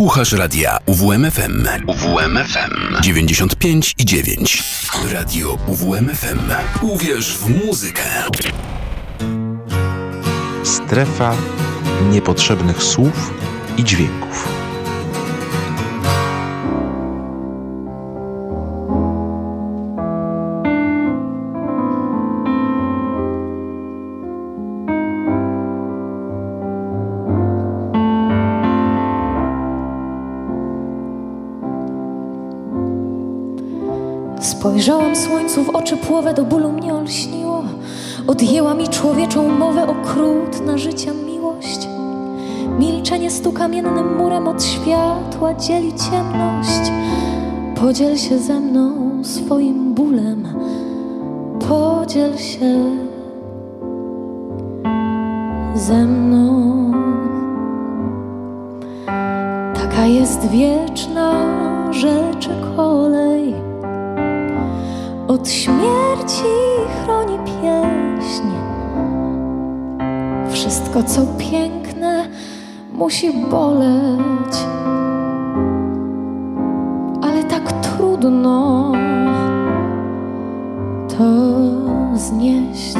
Słuchasz radia UWMFM. UWMFM 95 i 9. Radio UWMFM. Uwierz w muzykę. Strefa niepotrzebnych słów i dźwięków. Płowe, do bólu mnie olśniło. Odjęła mi człowieczą mowę okrutna życia miłość. Milczenie stu kamiennym murem od światła dzieli ciemność. Podziel się ze mną swoim bólem, podziel się ze mną. Taka jest wieczna rzeczy kolej. Od śmierci chroni pieśń. Wszystko, co piękne, musi boleć, ale tak trudno to znieść.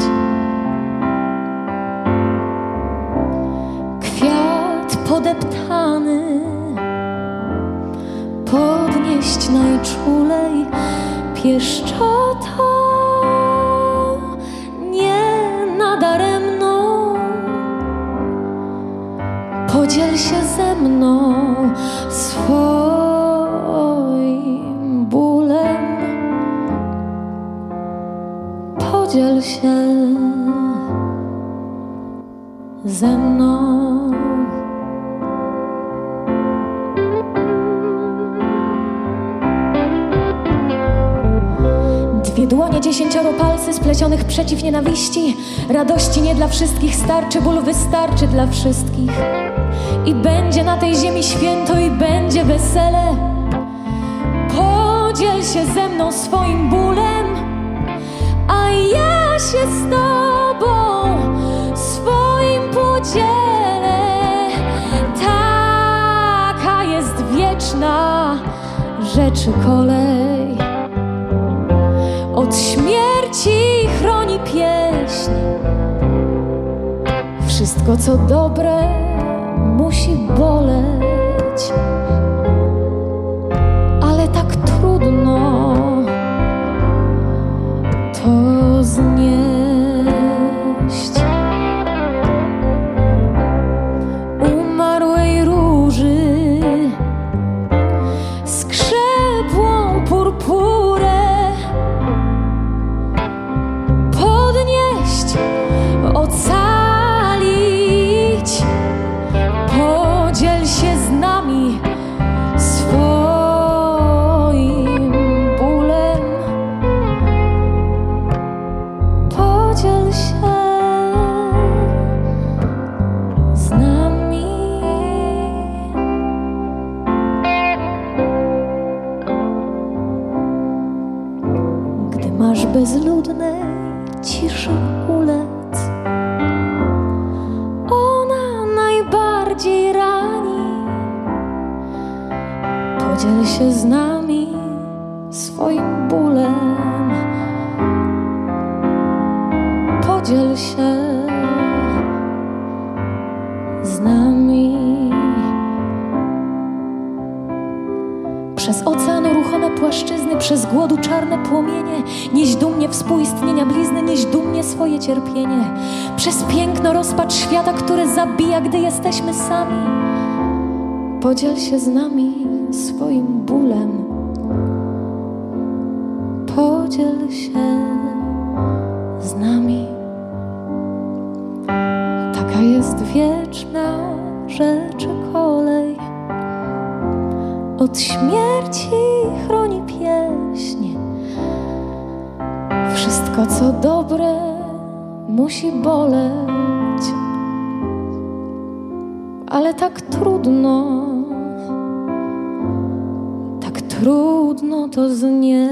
Kwiat podeptany podnieść najczulej pieszczotą Podziel się ze mną. Dwie dłonie, dziesięcioro palcy splecionych przeciw nienawiści. Radości nie dla wszystkich starczy, ból wystarczy dla wszystkich. I będzie na tej ziemi święto i będzie wesele. Podziel się ze mną swoim bólem, ja się z tobą swoim podzielę. Taka jest wieczna rzeczy kolej. Od śmierci chroni pieśń. Wszystko, co dobre, musi boleć. Podziel się z nami swoim bólem. Podziel się z nami. Przez ocean ruchome płaszczyzny, przez głodu czarne płomienie, nieś dumnie współistnienia blizny, nieś dumnie swoje cierpienie. Przez piękno rozpacz świata, który zabija, gdy jesteśmy sami. Podziel się z nami swoim bólem. Podziel się z nami. Taka jest wieczna rzeczy kolej. Od śmierci chroni pieśń. Wszystko, co dobre, musi boleć. Ale tak trudno, trudno to znieść.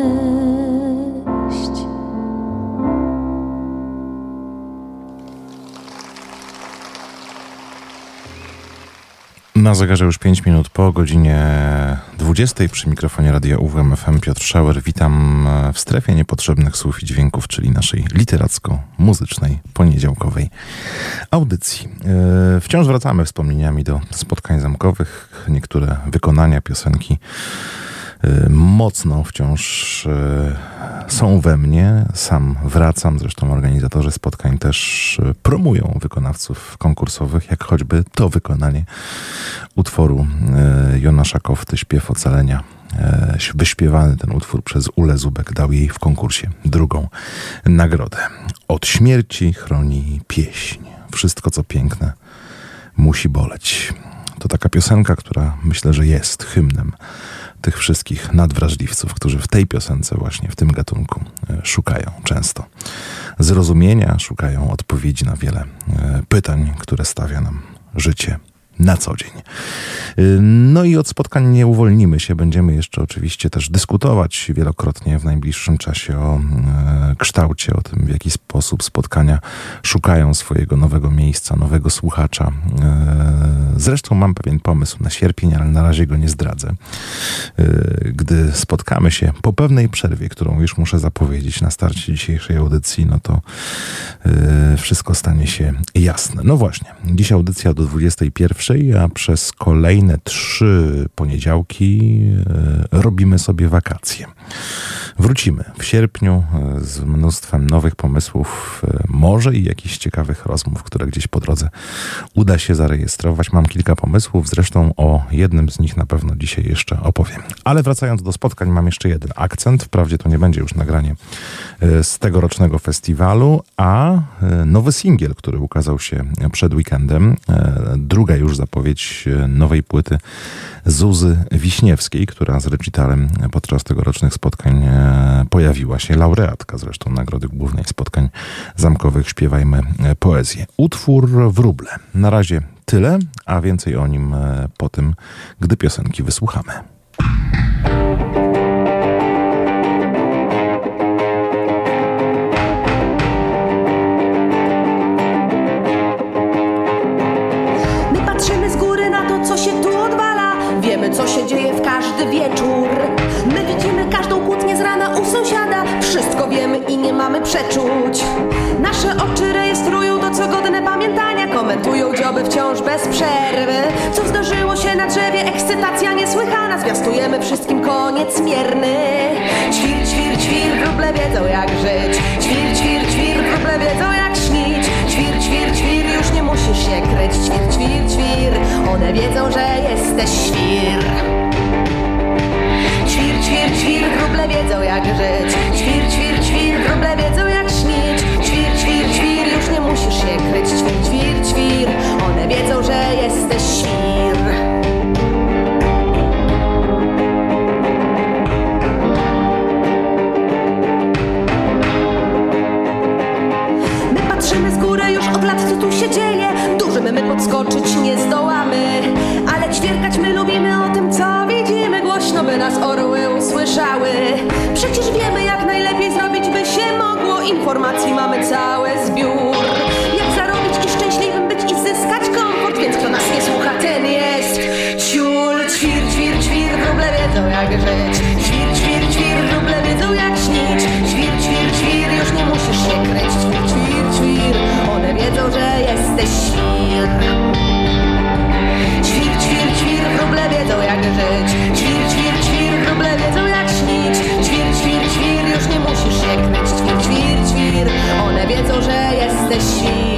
Na zegarze już 5 minut po godzinie 20 przy mikrofonie Radia UWMFM Piotr Schauer. Witam w strefie niepotrzebnych słów i dźwięków, czyli naszej literacko-muzycznej, poniedziałkowej audycji. E, wciąż wracamy wspomnieniami do spotkań zamkowych. Niektóre wykonania piosenki mocno wciąż e, są we mnie. Sam wracam, zresztą organizatorzy spotkań też promują wykonawców konkursowych, jak choćby to wykonanie utworu Jonasza Kofty Śpiew Ocalenia. Wyśpiewany ten utwór przez Ule Zubek dał jej w konkursie drugą nagrodę. Od śmierci chroni pieśń. Wszystko co piękne musi boleć. To taka piosenka, która myślę, że jest hymnem tych wszystkich nadwrażliwców, którzy w tej piosence, właśnie w tym gatunku, e, szukają często zrozumienia, szukają odpowiedzi na wiele pytań, które stawia nam życie na co dzień. Y, no i od spotkań nie uwolnimy się. Będziemy jeszcze oczywiście też dyskutować wielokrotnie w najbliższym czasie o e, kształcie, o tym, w jaki sposób spotkania szukają swojego nowego miejsca, nowego słuchacza. E, zresztą mam pewien pomysł na sierpień, ale na razie go nie zdradzę. E, gdy spotkamy się po pewnej przerwie, którą już muszę zapowiedzieć na starcie dzisiejszej audycji, no to wszystko stanie się jasne. No właśnie, dziś audycja do 21 a przez kolejne trzy poniedziałki e, robimy sobie wakacje. Wrócimy w sierpniu e, z mnóstwem nowych pomysłów, e, może i jakichś ciekawych rozmów, które gdzieś po drodze uda się zarejestrować. Mam kilka pomysłów, zresztą o jednym z nich na pewno dzisiaj jeszcze opowiem. Ale wracając do spotkań, mam jeszcze jeden akcent. Wprawdzie to nie będzie już nagranie z tegorocznego festiwalu, a nowy singiel, który ukazał się przed weekendem, druga już zapowiedź e, nowej płyty Zuzy Wiśniewskiej, która z recitalem podczas tegorocznych spotkań e, pojawiła się. Laureatka zresztą Nagrody Głównej Spotkań Zamkowych Śpiewajmy Poezję. Utwór Wróble. Na razie tyle, a więcej o nim e, po tym, gdy piosenki wysłuchamy. co się dzieje w każdy wieczór. My widzimy każdą kłótnię Wszystko wiemy i nie mamy przeczuć. Nasze oczy rejestrują to co godne pamiętania. Komentują dzioby wciąż bez przerwy. Co zdarzyło się na drzewie, ekscytacja niesłychana. Zwiastujemy wszystkim koniec mierny. Ćwir, ćwir, ćwir, wróble wiedzą jak żyć. Ćwir, ćwir, ćwir, wróble wiedzą jak śnić. Ćwir, ćwir, ćwir, już nie musisz się kryć. Ćwir, ćwir, ćwir, one wiedzą, że jesteś świr. Ćwir, ćwir, wróble wiedzą jak żyć. Ćwir, ćwir, ćwir, wróble wiedzą jak śnić. Ćwir, ćwir, ćwir, już nie musisz się kryć. Ćwir, ćwir, ćwir, one wiedzą, że jesteś świr. Patrzymy z góry już od lat, co tu się dzieje Dużymy my podskoczyć nie zdołamy Informacji mamy cały zbiór. Jak zarobić i szczęśliwym być i zyskać komfort? Więc kto nas nie słucha, ten jest ciul. Ćwir, ćwir, ćwir, wróble wiedzą jak żyć. Ćwir, ćwir, ćwir, wróble wiedzą jak śnić. Ćwir, ćwir, ćwir, już nie musisz się kryć. Ćwir, ćwir, ćwir, one wiedzą, że jesteś świr. Ćwir, ćwir, ćwir, wróble wiedzą jak żyć one wiedzą, że jesteś świr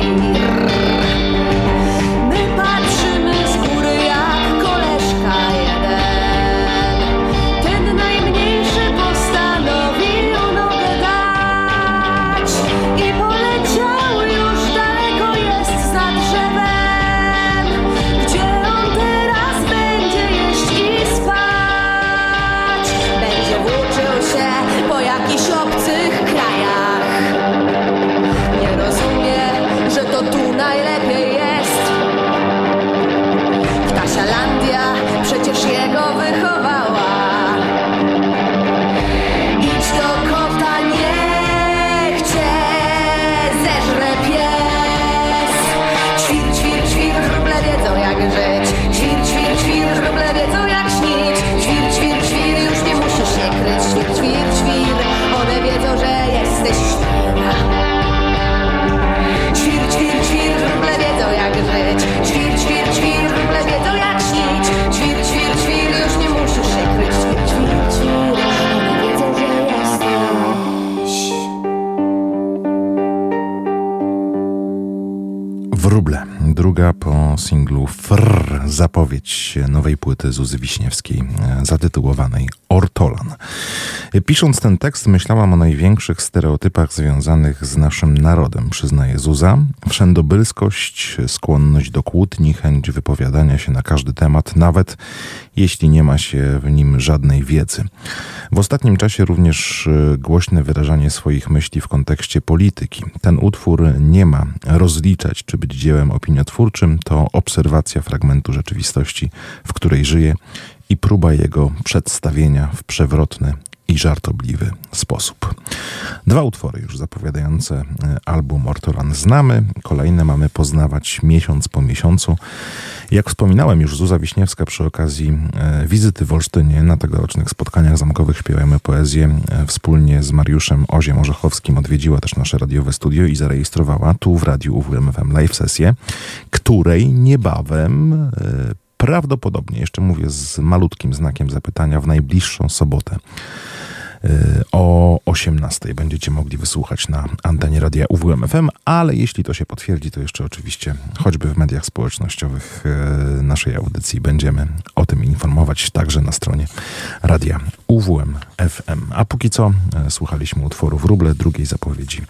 singlu Frrr, zapowiedź nowej płyty Zuzy Wiśniewskiej e, zatytułowanej Ortolan. Pisząc ten tekst myślałam o największych stereotypach związanych z naszym narodem, przyznaje Zuza. Wszędobylskość, skłonność do kłótni, chęć wypowiadania się na każdy temat, nawet jeśli nie ma się w nim żadnej wiedzy. W ostatnim czasie również e, głośne wyrażanie swoich myśli w kontekście polityki. Ten utwór nie ma rozliczać czy być dziełem opiniotwórczym, to obserwacja fragmentu rzeczywistości, w której żyje i próba jego przedstawienia w przewrotny i żartobliwy sposób. Dwa utwory już zapowiadające e, album Ortolan znamy, kolejne mamy poznawać miesiąc po miesiącu. Jak wspominałem już Zuza Wiśniewska przy okazji e, wizyty w Olsztynie na tegorocznych spotkaniach zamkowych Śpiewajmy Poezję e, wspólnie z Mariuszem Oziem Orzechowskim odwiedziła też nasze radiowe studio i zarejestrowała tu w radiu UWMFM live sesję, której niebawem prawdopodobnie, jeszcze mówię z malutkim znakiem zapytania, w najbliższą sobotę Y, o 18 będziecie mogli wysłuchać na antenie radia UWMFM, ale jeśli to się potwierdzi, to jeszcze oczywiście choćby w mediach społecznościowych y, naszej audycji będziemy o tym informować także na stronie radia UWMFM. A póki co y, słuchaliśmy utworu Wróble, drugiej zapowiedzi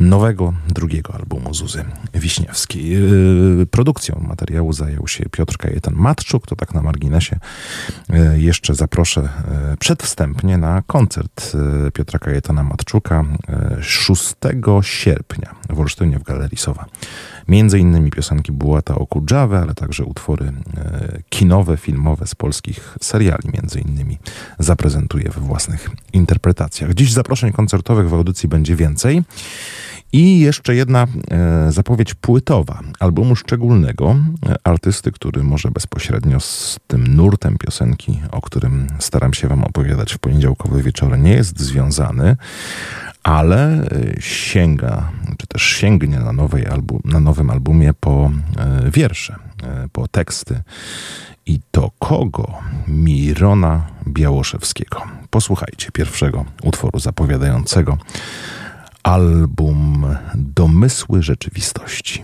nowego, drugiego albumu Zuzy Wiśniewskiej. Yy, produkcją materiału zajął się Piotr Kajetan Matczuk, to tak na marginesie. Yy, jeszcze zaproszę yy, przedwstępnie na koncert Piotra Kajetana Matczuka 6 sierpnia w Olsztynie w Galerii Sowa. Między innymi piosenki Bułata o Kudżawę, ale także utwory kinowe, filmowe z polskich seriali między innymi zaprezentuje we własnych interpretacjach. Dziś zaproszeń koncertowych w audycji będzie więcej. I jeszcze jedna e, zapowiedź płytowa albumu szczególnego e, artysty, który może bezpośrednio z tym nurtem piosenki, o którym staram się Wam opowiadać w poniedziałkowe wieczory, nie jest związany, ale e, sięga, czy też sięgnie na, nowej album, na nowym albumie po e, wiersze, e, po teksty. I to kogo? Mirona Białoszewskiego. Posłuchajcie pierwszego utworu zapowiadającego album Domysły Rzeczywistości.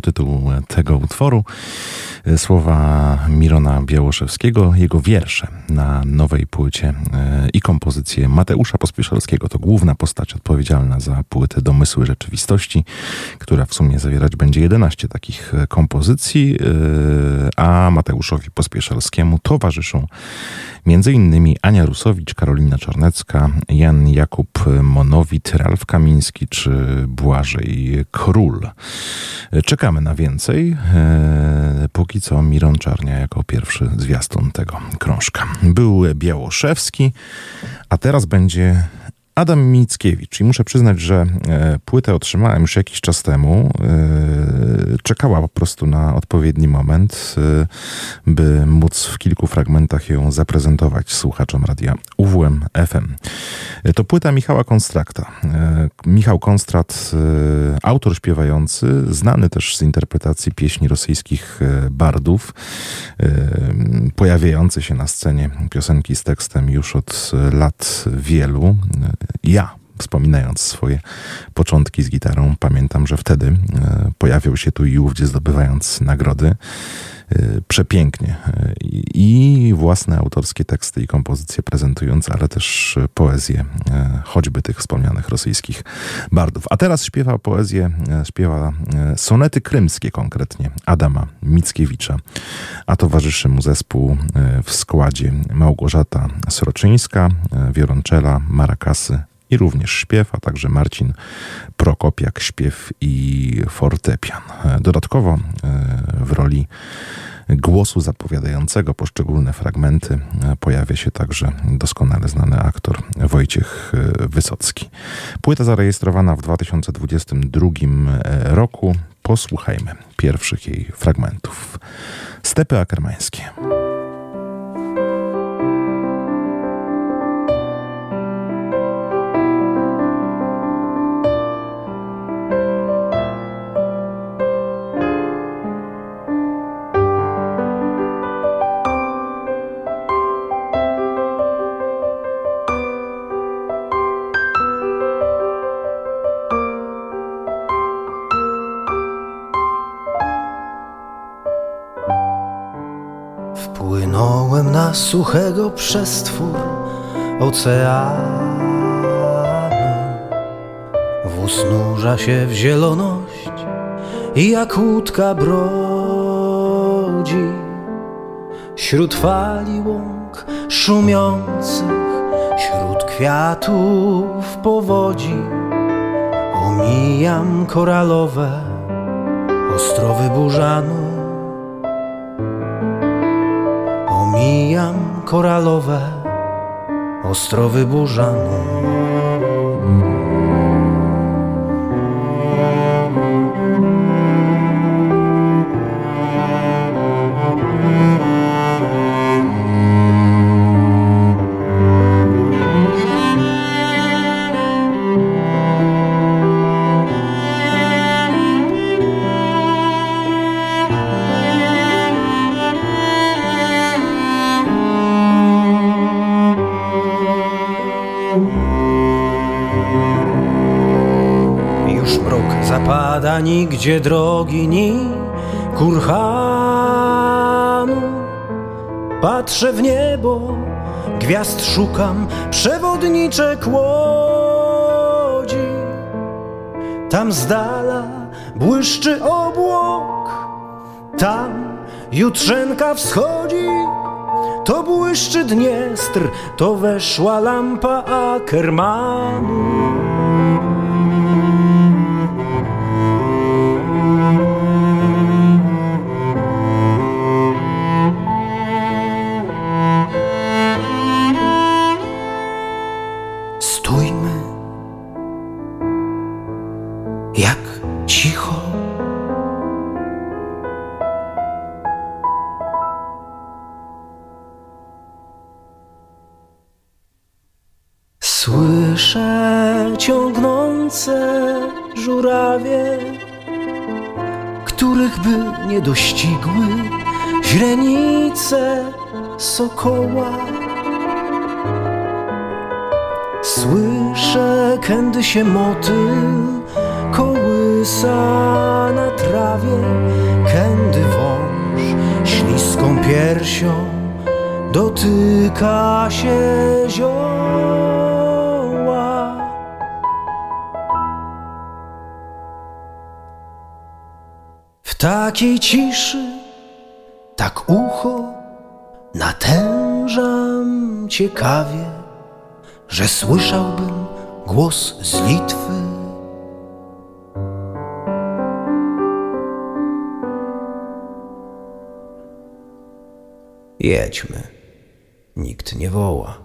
To tytuł tego utworu. Słowa Mirona Białoszewskiego, jego wiersze na nowej płycie e, i kompozycje Mateusza Pospieszalskiego. To główna postać odpowiedzialna za płytę Domysły Rzeczywistości, która w sumie zawierać będzie 11 takich kompozycji, e, a Mateuszowi Pospieszalskiemu towarzyszą Między innymi Ania Rusowicz, Karolina Czarnecka, Jan Jakub Monowit, Ralf Kamiński czy Błażej Król. Czekamy na więcej. E, póki co Miron Czarnia jako pierwszy zwiastun tego krążka. Był Białoszewski, a teraz będzie Adam Mickiewicz. I muszę przyznać, że e, płytę otrzymałem już jakiś czas temu. E, czekała po prostu na odpowiedni moment, e, by móc w kilku fragmentach ją zaprezentować słuchaczom radia UWM FM. To płyta Michała Konstrakta. Michał Konstrat, autor śpiewający, znany też z interpretacji pieśni rosyjskich bardów, pojawiający się na scenie piosenki z tekstem już od lat wielu ja wspominając swoje początki z gitarą, pamiętam, że wtedy e, pojawiał się tu i ówdzie zdobywając nagrody przepięknie e, i własne autorskie teksty i kompozycje prezentując, ale też poezję choćby tych wspomnianych rosyjskich bardów. A teraz śpiewa poezję, śpiewa sonety krymskie konkretnie Adama Mickiewicza, a towarzyszy mu zespół w składzie Małgorzata Sroczyńska, wiolonczela, marakasy, i również śpiew, a także Marcin Prokopiak, śpiew i fortepian. Dodatkowo e, w roli głosu zapowiadającego poszczególne fragmenty e, pojawia się także doskonale znany aktor Wojciech e, Wysocki. Płyta zarejestrowana w 2022 roku. Posłuchajmy pierwszych jej fragmentów. Stepy akermańskie. Suchego przestwór oceanu. Wóz nurza się w zieloność i jak łódka brodzi wśród fali łąk szumiących, wśród kwiatów powodzi. Omijam koralowe ostrowy burzanu Mijam koralowe ostrowy burzanu. Nigdzie drogi ni kurhanu. Patrzę w niebo, gwiazd szukam, przewodniczek łodzi. Tam z dala błyszczy obłok, tam jutrzenka wschodzi. To błyszczy Dniestr, to weszła lampa Ackermanu. Się motyl łysa na trawie, kędy wąż śliską piersią dotyka się zioła. W takiej ciszy, tak ucho natężam ciekawie, że słyszałbym głos z Litwy. Jedźmy. Nikt nie woła.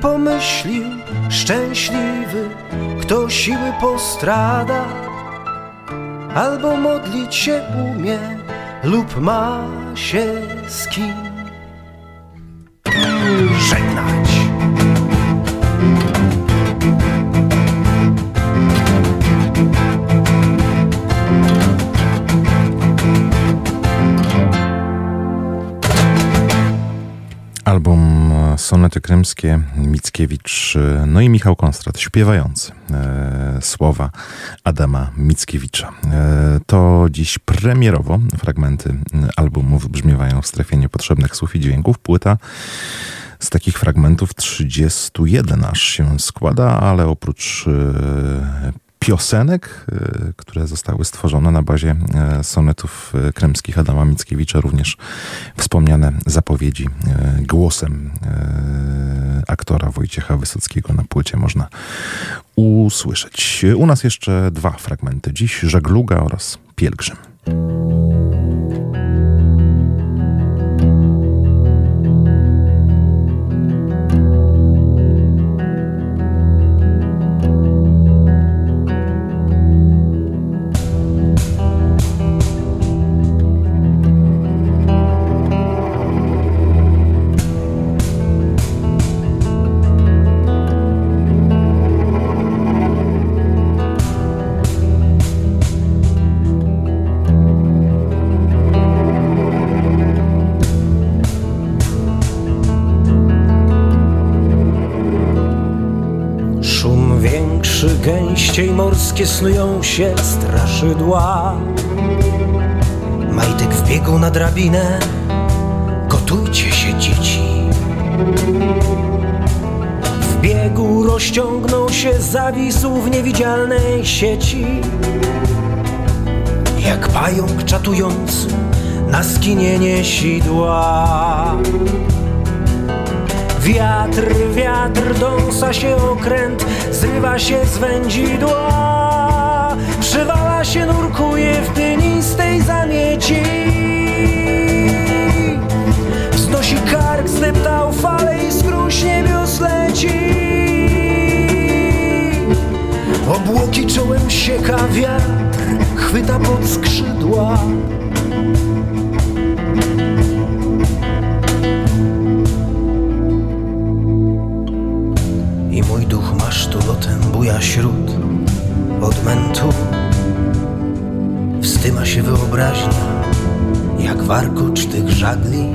Pomyślił szczęśliwy, kto siły postrada, albo modlić się umie, lub ma się z kim. Album Sonety Krymskie, Mickiewicz, no i Michał Konstrat, śpiewający e, słowa Adama Mickiewicza. E, to dziś premierowo fragmenty albumu wybrzmiewają w strefie niepotrzebnych słów i dźwięków. Płyta z takich fragmentów 31 aż się składa, ale oprócz e, piosenek, e, które zostały stworzone na bazie e, sonetów e, krymskich Adama Mickiewicza, również wspomniane zapowiedzi głosem aktora Wojciecha Wysockiego na płycie można usłyszeć. U nas jeszcze dwa fragmenty dziś, Żegluga oraz Pielgrzym. Większy, gęściej morskie snują się straszydła. Majtek wbiegł na drabinę, gotujcie się dzieci. W biegu rozciągnął się, zawisł w niewidzialnej sieci. Jak pająk czatujący na skinienie sidła. Wiatr, wiatr, dąsa się okręt zrywa się z wędzidła. Przywala się, nurkuje w tynistej zamieci. Wznosi kark, zdeptał fale i skróś niebios leci. Obłoki czołem sieka wiatr, chwyta pod skrzydła. Buja śród odmętu. Wstyma się wyobraźnia, jak warkocz tych żagli.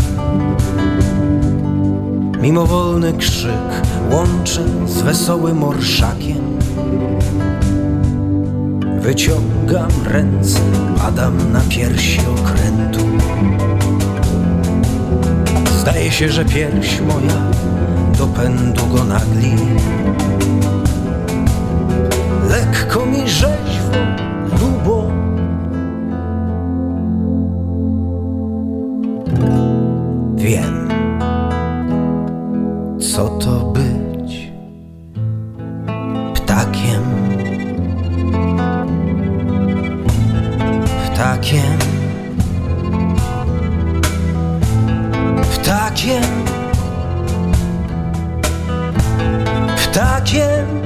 Mimowolny krzyk łączę z wesołym orszakiem. Wyciągam ręce, padam na piersi okrętu. Zdaje się, że pierś moja do pędu go nagli. Lekko mi rzeźwo, grubo. Wiem, co to być ptakiem. Ptakiem. Ptakiem. Ptakiem.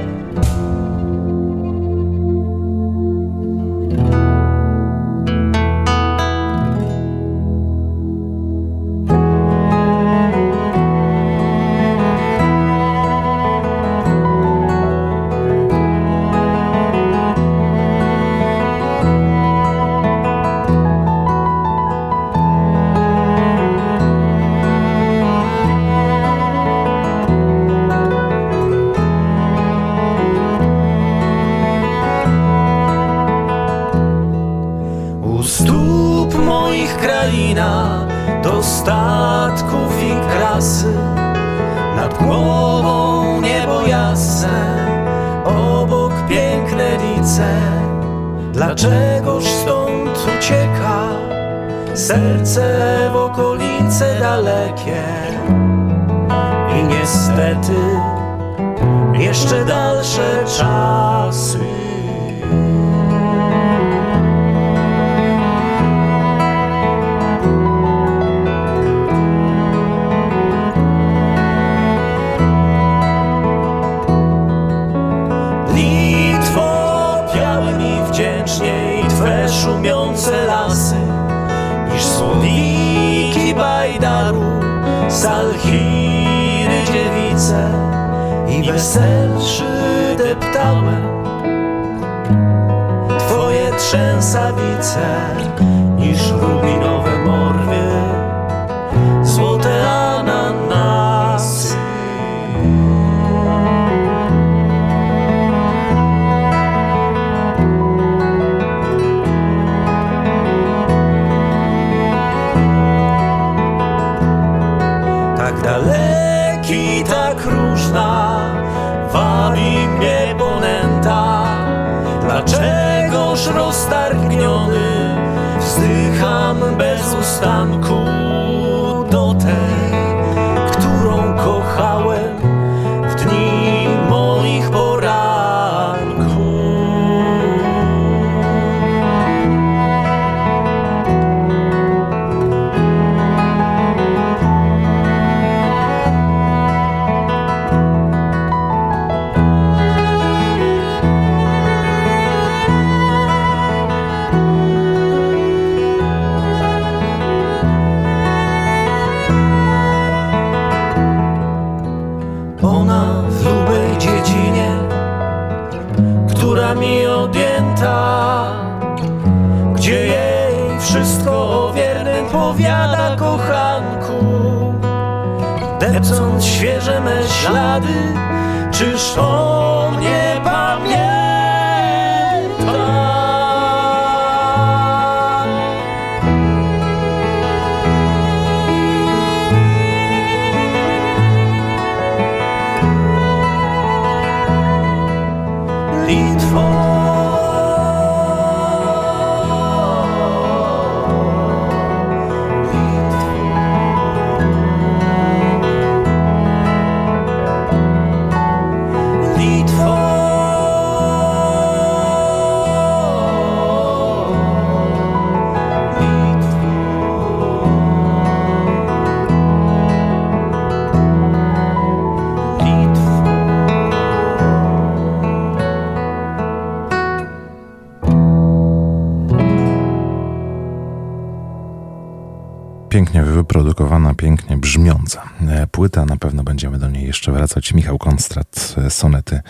Pięknie wyprodukowana, pięknie brzmiąca e, płyta. Na pewno będziemy do niej jeszcze wracać. Michał Konstrat, e, sonety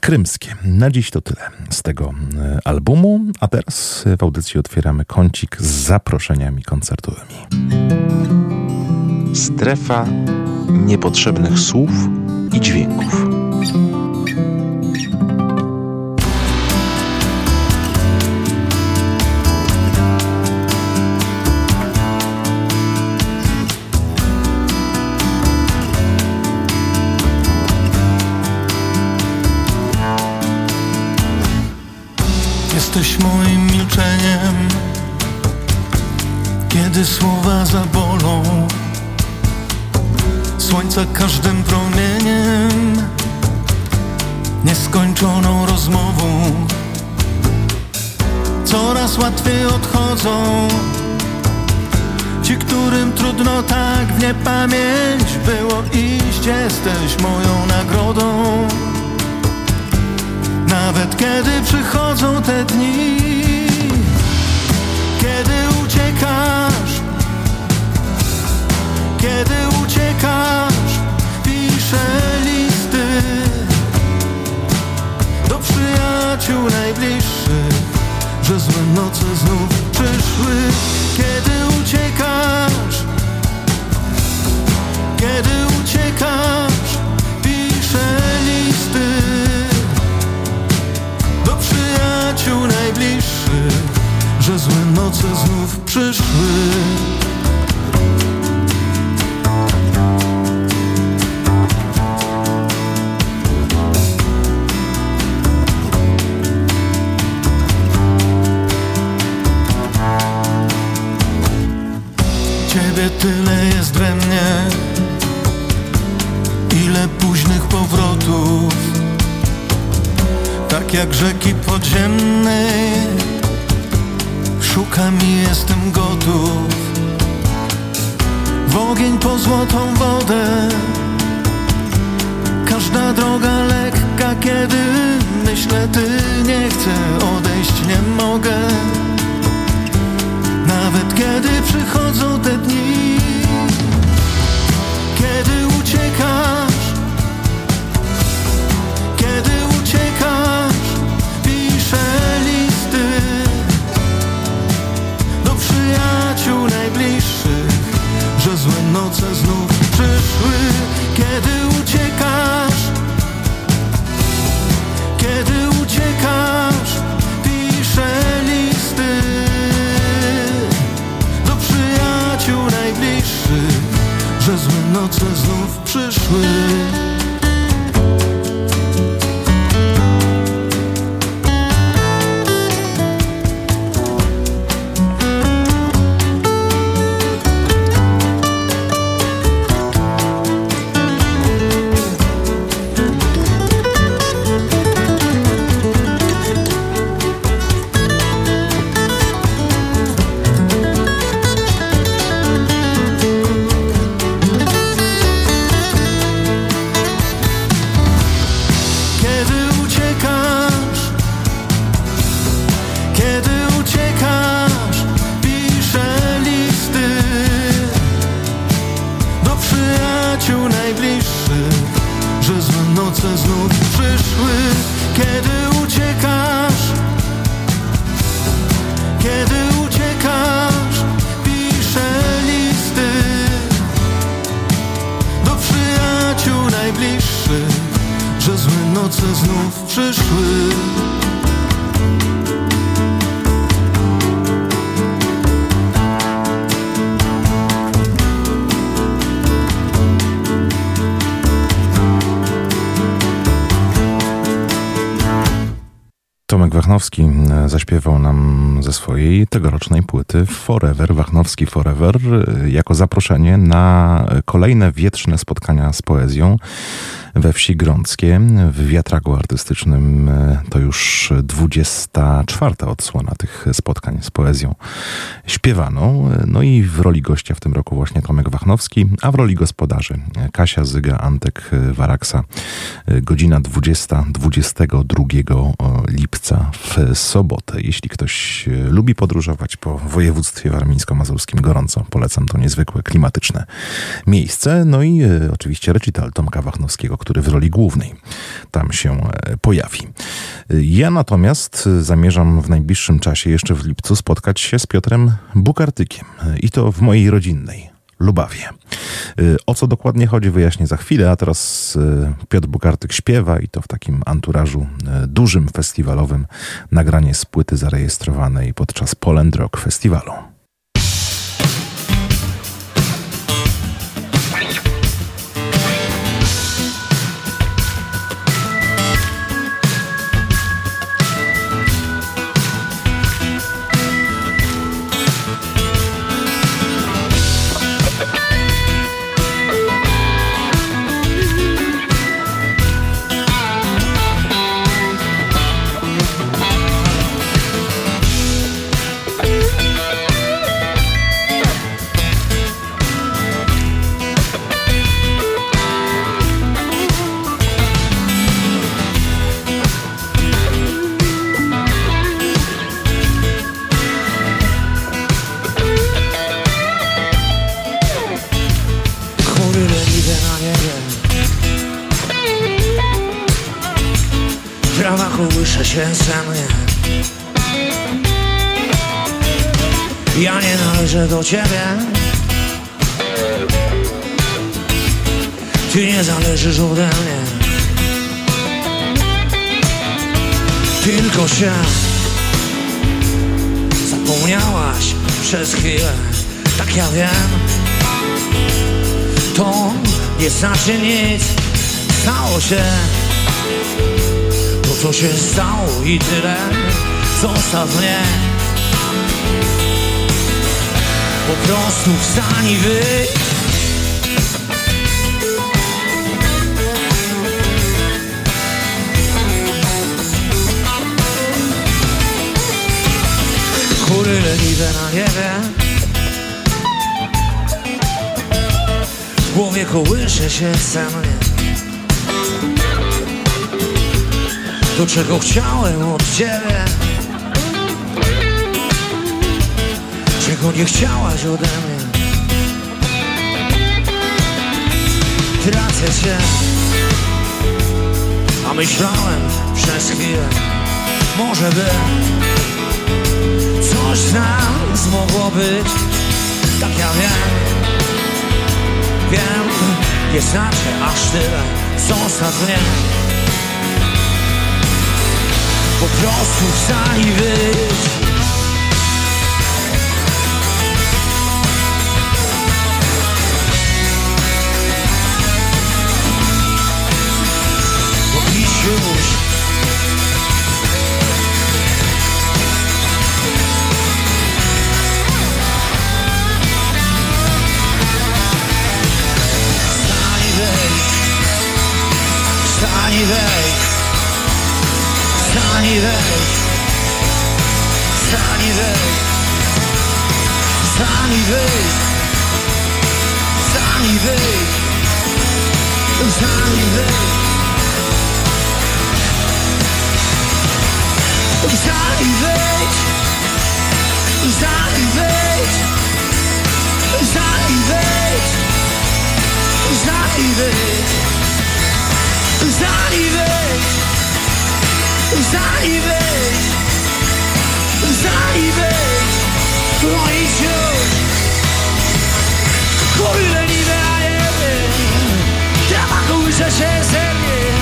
krymskie. Na dziś to tyle z tego e, albumu, a teraz w audycji otwieramy kącik z zaproszeniami koncertowymi. Strefa niepotrzebnych słów i dźwięków. Jesteś moim milczeniem, kiedy słowa zabolą. Słońca każdym promieniem, nieskończoną rozmową. Coraz łatwiej odchodzą ci, którym trudno tak w niepamięć było iść. Jesteś moją nagrodą. Nawet kiedy przychodzą te dni, kiedy uciekasz, kiedy uciekasz, piszę listy do przyjaciół najbliższych, że złe noce znów przyszły, kiedy uciekasz, kiedy uciekasz, piszę listy noce znów przyszły. Swojej tegorocznej płyty Forever, Wachnowski Forever, e, jako zaproszenie na kolejne wietrzne spotkania z poezją we wsi Grąckie. W wiatraku artystycznym e, to już 24 odsłona tych spotkań z poezją śpiewaną. No i w roli gościa w tym roku właśnie Tomek Wachnowski, a w roli gospodarzy Kasia Zyga, Antek Waraksa. Godzina 20, 22 lipca w sobotę. Jeśli ktoś lubi podróżować po województwie warmińsko-mazurskim, gorąco polecam to niezwykłe, klimatyczne miejsce. No i e, oczywiście recital Tomka Wachnowskiego, który w roli głównej tam się e, pojawi. Ja natomiast zamierzam w najbliższym czasie, jeszcze w lipcu, spotkać się z Piotrem Bukartykiem i to w mojej rodzinnej Lubawie. O co dokładnie chodzi, wyjaśnię za chwilę, a teraz e, Piotr Bukartyk śpiewa i to w takim anturażu dużym, festiwalowym. Nagranie z płyty zarejestrowanej podczas Poland Rock Festiwalu. Przez chwilę Tak ja wiem. To nie znaczy nic. Stało się. Co się stało i tyle. Zostaw mnie. Po prostu wstań i wyjdź Chóry leniwe na niebie W głowie kołysze się sen to czego chciałem od ciebie Czego nie chciałaś ode mnie. Tracę się. A myślałem przez chwilę Może by Coś z mogło być. Tak ja wiem. Wiem, nie znaczy aż tyle Zostaw mnie po prostu wstań i wyjdź już Wstań i wejdź Wstań i wejdź Wstań i wejdź Wstań i wejdź Wstań i wejdź Wstań i wejdź Wstań i Zani wejdź, zani wejdź, zani wejdź, nie się ze mnie.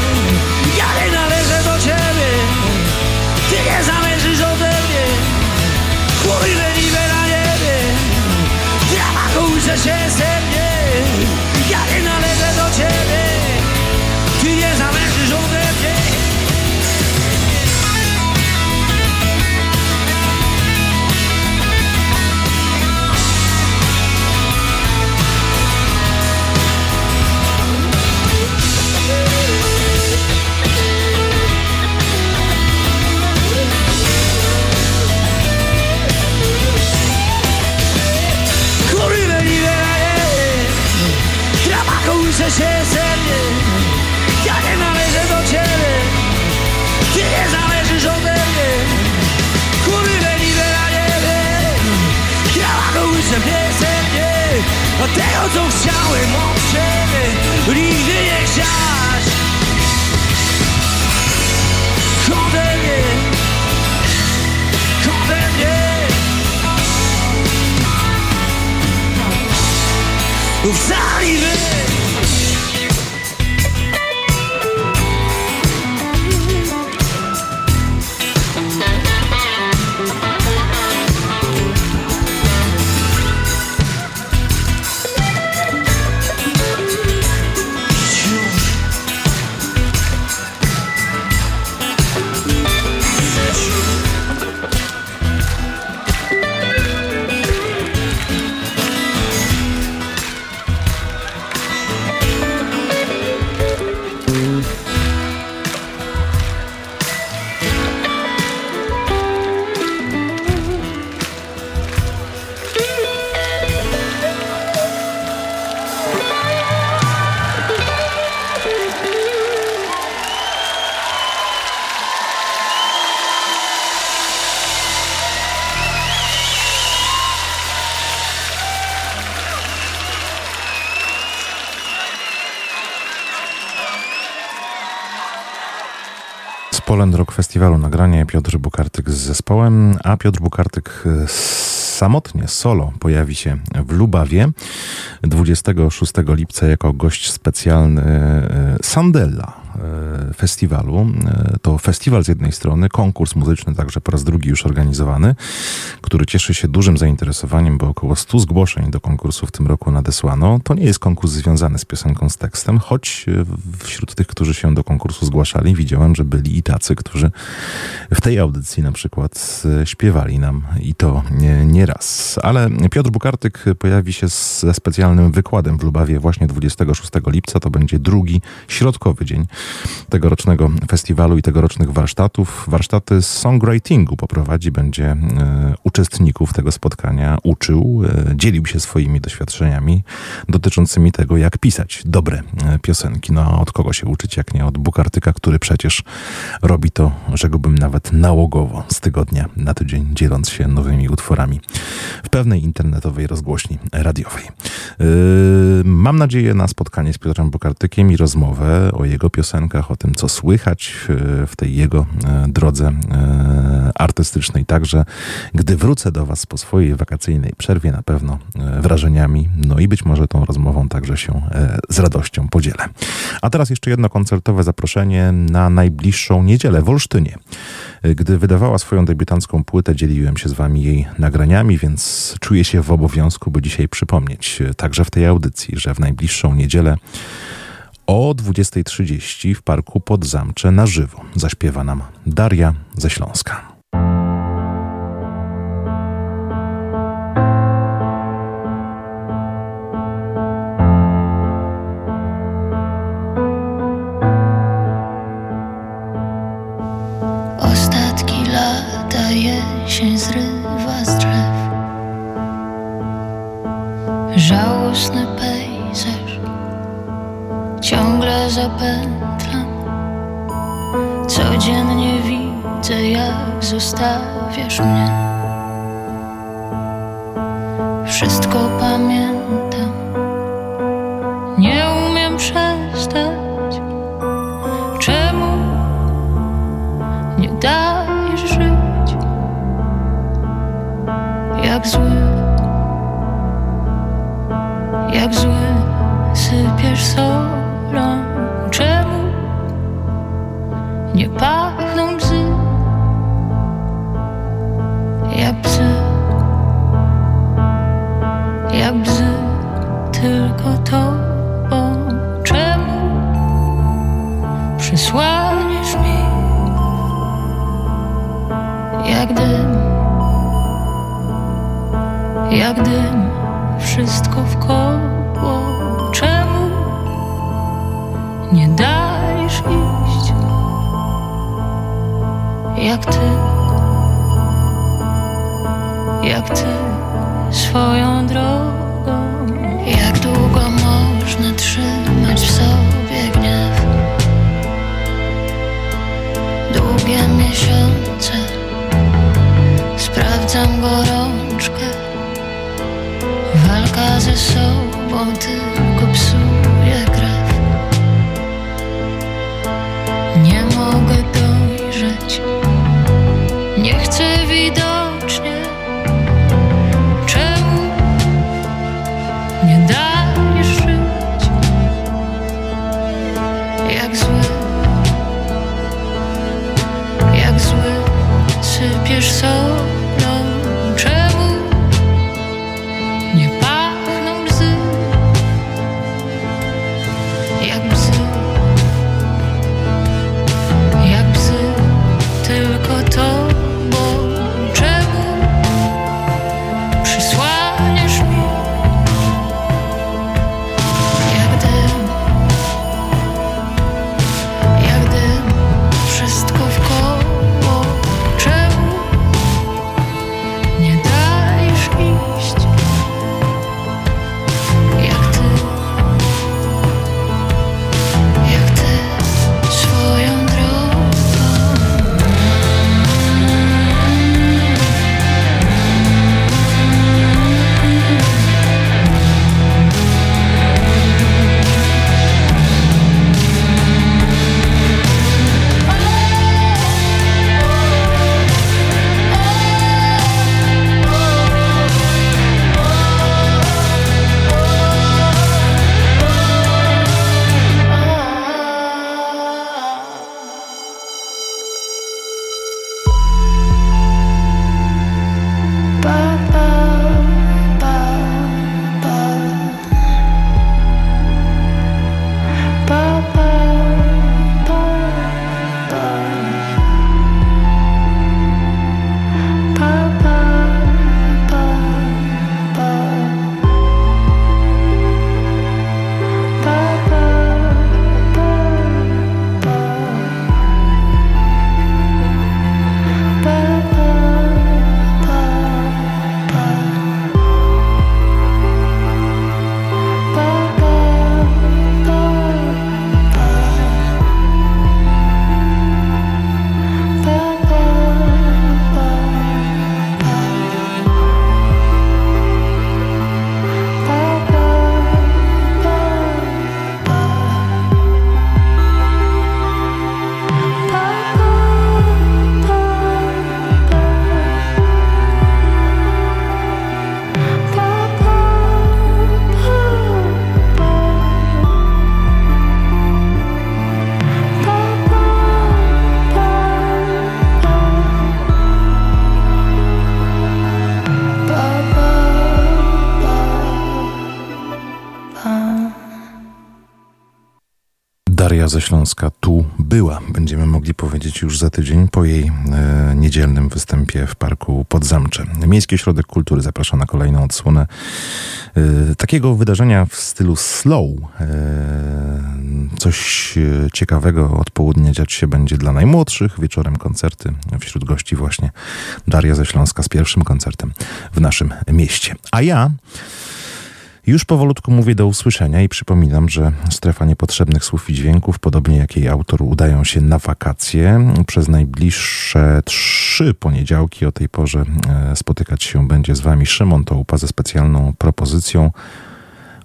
Poland Rock Festiwalu nagranie. Piotr Bukartyk z zespołem, a Piotr Bukartyk samotnie, solo pojawi się w Lubawie 26 lipca jako gość specjalny e, Sandella festiwalu. E, to festiwal z jednej strony, konkurs muzyczny także po raz drugi już organizowany, który cieszy się dużym zainteresowaniem, bo około 100 zgłoszeń do konkursu w tym roku nadesłano. To nie jest konkurs związany z piosenką, z tekstem, choć e, wśród tych, którzy się do konkursu zgłaszali, widziałem, że byli i tacy, którzy w tej audycji na przykład śpiewali nam i to nie, nie. Ale Piotr Bukartyk pojawi się ze specjalnym wykładem w Lubawie właśnie 26 lipca. To będzie drugi środkowy dzień tegorocznego festiwalu i tegorocznych warsztatów. Warsztaty z songwritingu poprowadzi, będzie e, uczestników tego spotkania uczył, e, dzielił się swoimi doświadczeniami dotyczącymi tego, jak pisać dobre e, piosenki. No, od kogo się uczyć, jak nie od Bukartyka, który przecież robi to, rzekłbym nawet nałogowo, z tygodnia na tydzień, dzieląc się nowymi utworami w pewnej internetowej rozgłośni radiowej. Mam nadzieję na spotkanie z Piotrem Bukartykiem i rozmowę o jego piosenkach piosenkach, o tym, co słychać e, w tej jego e, drodze e, artystycznej. Także, gdy wrócę do Was po swojej wakacyjnej przerwie, na pewno wrażeniami, no i być może tą rozmową także się z radością podzielę. A teraz jeszcze jedno koncertowe zaproszenie na najbliższą niedzielę w Olsztynie. Gdy wydawała swoją debiutancką płytę, dzieliłem się z Wami jej nagraniami, więc czuję się w obowiązku, by dzisiaj przypomnieć, także w tej audycji, że w najbliższą niedzielę o 20.30 w parku Podzamcze na żywo zaśpiewa nam Daria ze Śląska. Ciągle zapętlam. Codziennie widzę, jak zostawiasz mnie. Wszystko pamiętam, ze Śląska tu była. Będziemy mogli powiedzieć już za tydzień po jej e, niedzielnym występie w Parku Podzamcze. Miejski Ośrodek Kultury zaprasza na kolejną odsłonę e, takiego wydarzenia w stylu slow. E, coś e, ciekawego od południa dziać się będzie dla najmłodszych. Wieczorem koncerty. Wśród gości właśnie Daria ze Śląska z pierwszym koncertem w naszym mieście. A ja już powolutku mówię do usłyszenia i przypominam, że strefa niepotrzebnych słów i dźwięków, podobnie jak jej autor, udają się na wakacje. Przez najbliższe trzy poniedziałki o tej porze e, spotykać się będzie z Wami Szymon Tołupa ze specjalną propozycją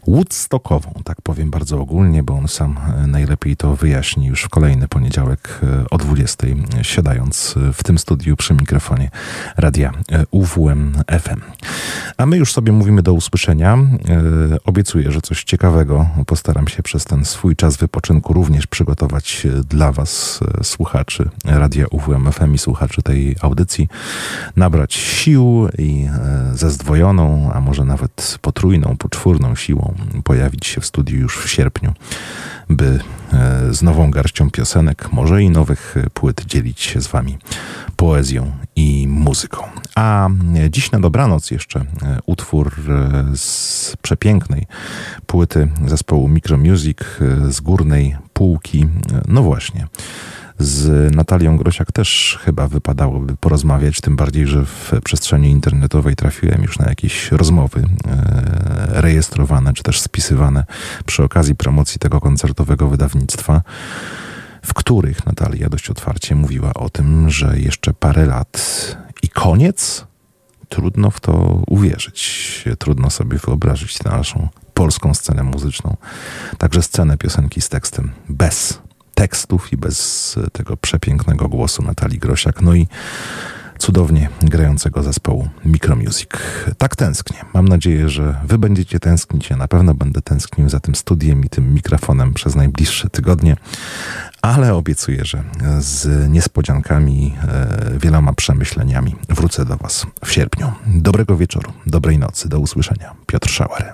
Woodstockową, tak powiem bardzo ogólnie, bo on sam e, najlepiej to wyjaśni już w kolejny poniedziałek e, o 20, siadając e, w tym studiu przy mikrofonie radia UWM FM. A my już sobie mówimy do usłyszenia. Obiecuję, że coś ciekawego postaram się przez ten swój czas wypoczynku również przygotować dla Was, słuchaczy radia UWM FM i słuchaczy tej audycji, nabrać sił i ze zdwojoną, a może nawet potrójną, poczwórną siłą pojawić się w studiu już w sierpniu, by e, z nową garścią piosenek, może i nowych płyt dzielić się z Wami poezją i muzyką. A dziś na dobranoc jeszcze e, utwór e, z przepięknej płyty zespołu Micromusic z górnej półki. No właśnie z Natalią Grosiak też chyba wypadałoby porozmawiać, tym bardziej, że w przestrzeni internetowej trafiłem już na jakieś rozmowy e, rejestrowane czy też spisywane przy okazji promocji tego koncertowego wydawnictwa w których Natalia dość otwarcie mówiła o tym, że jeszcze parę lat i koniec? Trudno w to uwierzyć. Trudno sobie wyobrazić naszą polską scenę muzyczną, także scenę piosenki z tekstem bez tekstów i bez tego przepięknego głosu Natalii Grosiak, no i cudownie grającego zespołu Micromusic. Tak tęsknię. Mam nadzieję, że wy będziecie tęsknić. Ja na pewno będę tęsknił za tym studiem i tym mikrofonem przez najbliższe tygodnie, ale obiecuję, że z niespodziankami, e, wieloma przemyśleniami wrócę do was w sierpniu. Dobrego wieczoru, dobrej nocy, do usłyszenia. Piotr Szałer.